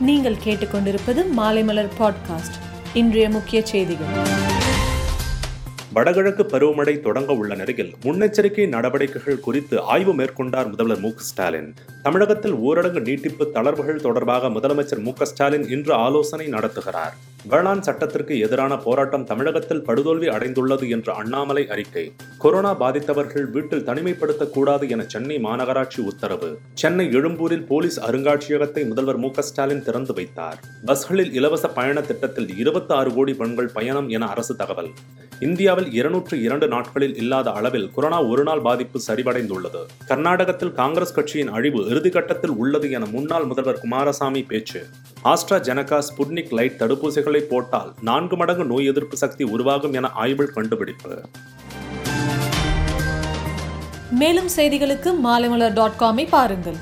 நீங்கள் கேட்டுக்கொண்டிருப்பது மாலைமலர் பாட்காஸ்ட் இன்றைய முக்கிய செய்திகள். வடகிழக்கு பருவமழை தொடங்க உள்ள நிலையில் முன்னெச்சரிக்கை நடவடிக்கைகள் குறித்து ஆய்வு மேற்கொண்டார் முதல்வர் மு ஸ்டாலின். தமிழகத்தில் ஊரடங்கு நீட்டிப்பு தளர்வுகள் தொடர்பாக முதலமைச்சர் மு ஸ்டாலின் இன்று ஆலோசனை நடத்துகிறார். வேளாண் சட்டத்திற்கு எதிரான போராட்டம் தமிழகத்தில் படுதோல்வி அடைந்துள்ளது என்ற அண்ணாமலை அறிக்கை. கொரோனா பாதித்தவர்கள் வீட்டில் தனிமைப்படுத்தக்கூடாது என சென்னை மாநகராட்சி உத்தரவு. சென்னை எழும்பூரில் போலீஸ் அருங்காட்சியகத்தை முதல்வர் மு ஸ்டாலின் திறந்து வைத்தார். பஸ்களில் இலவச பயண திட்டத்தில் இருபத்தி ஆறு கோடி பெண்கள் பயணம் என அரசு தகவல். இந்தியாவில் இருநூற்று இரண்டு நாட்களில் இல்லாத அளவில் கொரோனா ஒருநாள் பாதிப்பு சரிவடைந்துள்ளது. கர்நாடகத்தில் காங்கிரஸ் கட்சியின் அழிவு இறுதிக்கட்டத்தில் உள்ளது என முன்னாள் முதல்வர் குமாரசாமி பேச்சு. ஆஸ்ட்ரா ஜெனகா ஸ்புட்னிக் லைட் தடுப்பூசிகளை போட்டால் நான்கு மடங்கு நோய் எதிர்ப்பு சக்தி உருவாகும் என ஆய்வில் கண்டுபிடிப்பு. மேலும் செய்திகளுக்கு மாலைமலர் டாட் காமை பாருங்கள்.